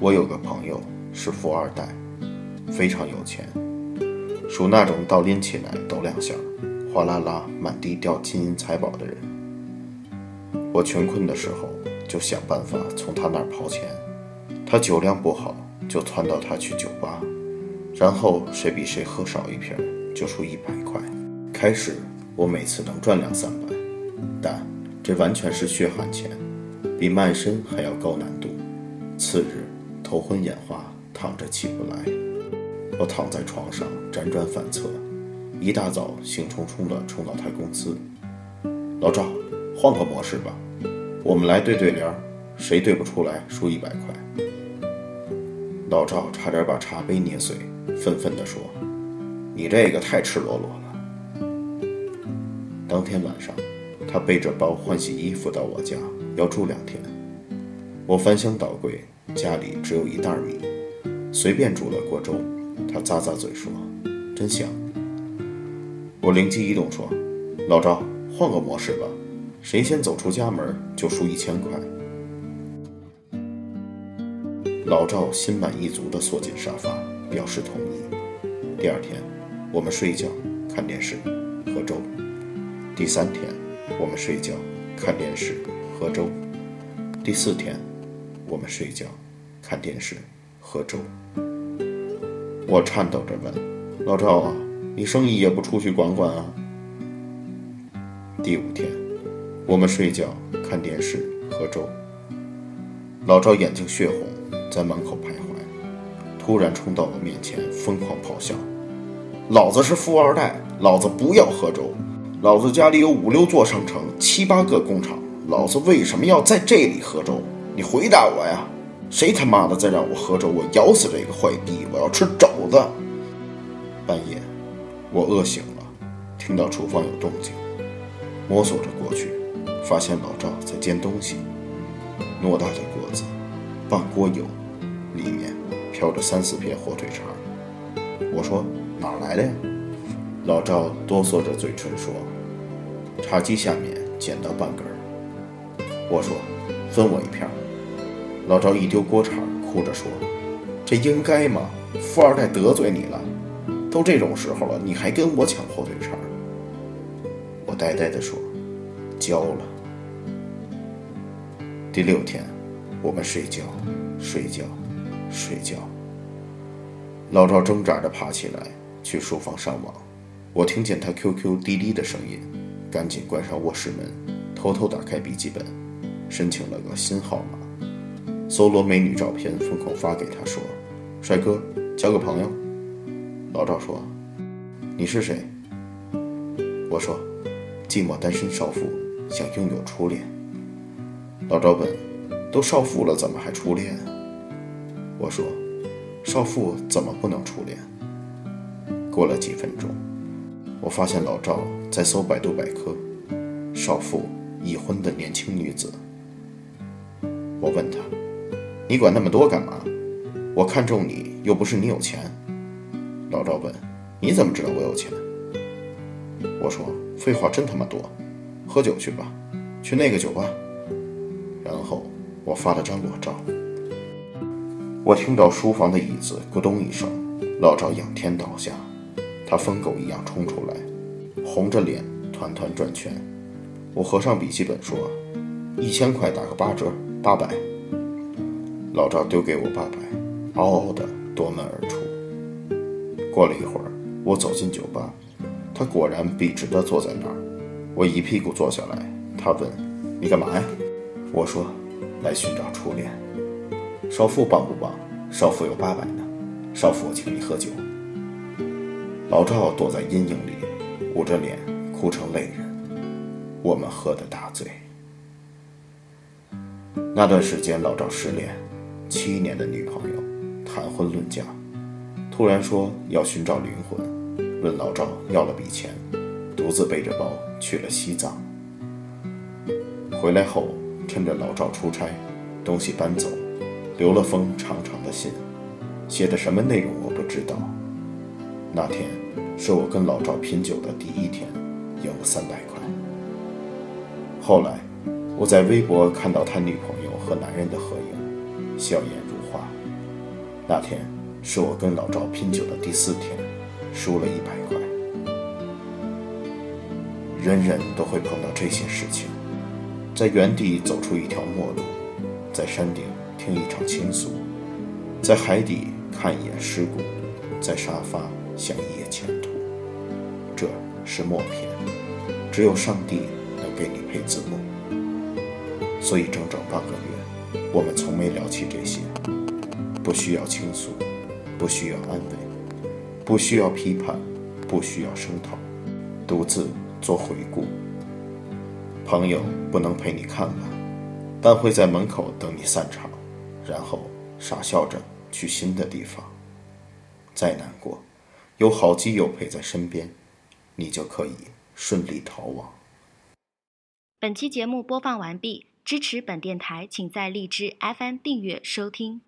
我有个朋友是富二代，非常有钱，属那种倒拎起来抖两下，哗啦啦满地掉金银财宝的人。我穷困的时候就想办法从他那儿刨钱，他酒量不好就撺到他去酒吧，然后谁比谁喝少一瓶就输一百块。开始我每次能赚两三百，但这完全是血汗钱，比卖身还要高难度。次日头昏眼花，躺着起不来。我躺在床上辗转反侧，一大早兴冲冲地冲到他公司。老赵，换个模式吧，我们来对对联，谁对不出来输一百块。老赵差点把茶杯捏碎，愤愤地说：“你这个太赤裸裸了。”当天晚上，他背着包换洗衣服到我家，要住两天。我翻箱倒柜，家里只有一袋米，随便煮了锅粥。他咂咂嘴说：“真香。”我灵机一动说：“老赵，换个模式吧，谁先走出家门就输一千块。”老赵心满意足地缩进沙发，表示同意。第二天，我们睡觉、看电视、喝粥。第三天，我们睡觉、看电视、喝粥。第四天。我们睡觉、看电视、喝粥。我颤抖着问：“老赵啊，你生意也不出去管管啊？”第五天，我们睡觉、看电视、喝粥。老赵眼睛血红，在门口徘徊，突然冲到我面前，疯狂咆哮：“老子是富二代，老子不要喝粥！老子家里有五六座商城、七八个工厂，老子为什么要在这里喝粥？”你回答我呀！谁他妈的再让我喝粥，我咬死这个坏逼！我要吃肘子。半夜，我饿醒了，听到厨房有动静，摸索着过去，发现老赵在煎东西。偌大的锅子，半锅油，里面飘着三四片火腿肠。我说哪来的呀？老赵哆嗦着嘴唇说：“茶几下面捡到半根。”我说：“分我一片。”老赵一丢锅铲，哭着说：“这应该吗？富二代得罪你了，都这种时候了，你还跟我抢火腿肠？”我呆呆地说：“交了。”第六天，我们睡觉，睡觉，睡觉。老赵挣扎着爬起来，去书房上网。我听见他 QQ 滴滴的声音，赶紧关上卧室门，偷偷打开笔记本，申请了个新号码。搜罗美女照片，疯狂发给他，说：“帅哥，交个朋友。”老赵说：“你是谁？”我说：“寂寞单身少妇，想拥有初恋。”老赵问：“都少妇了，怎么还初恋？”我说：“少妇怎么不能初恋？”过了几分钟，我发现老赵在搜百度百科，“少妇，已婚的年轻女子。”我问他。你管那么多干嘛？我看中你又不是你有钱。老赵问：“你怎么知道我有钱？”我说：“废话真他妈多，喝酒去吧，去那个酒吧。”然后我发了张裸照。我听到书房的椅子咕咚一声，老赵仰天倒下，他疯狗一样冲出来，红着脸团团转圈。我合上笔记本说：“一千块打个八折，八百。”老赵丢给我八百，嗷嗷的夺门而出。过了一会儿，我走进酒吧，他果然笔直的坐在那儿。我一屁股坐下来，他问：“你干嘛呀？”我说：“来寻找初恋。”少妇棒不棒？少妇有八百呢。少妇请你喝酒。老赵躲在阴影里，捂着脸哭成泪人。我们喝得大醉。那段时间，老赵失恋。七年的女朋友谈婚论嫁，突然说要寻找灵魂，问老赵要了笔钱，独自背着包去了西藏。回来后，趁着老赵出差，东西搬走，留了封长长的信，写的什么内容我不知道。那天是我跟老赵拼酒的第一天，赢了三百块。后来，我在微博看到他女朋友和男人的合影。笑颜如花。那天是我跟老赵拼酒的第四天，输了一百块。人人都会碰到这些事情，在原地走出一条陌路，在山顶听一场倾诉，在海底看一眼尸骨，在沙发想一夜前途。这是默片，只有上帝能给你配字幕。所以整整半个月，我们从没聊起这些。不需要倾诉，不需要安慰，不需要批判，不需要声讨，独自做回顾。朋友不能陪你看完，但会在门口等你散场，然后傻笑着去新的地方。再难过，有好基友陪在身边，你就可以顺利逃亡。本期节目播放完毕，支持本电台，请在荔枝 FM 订阅收听。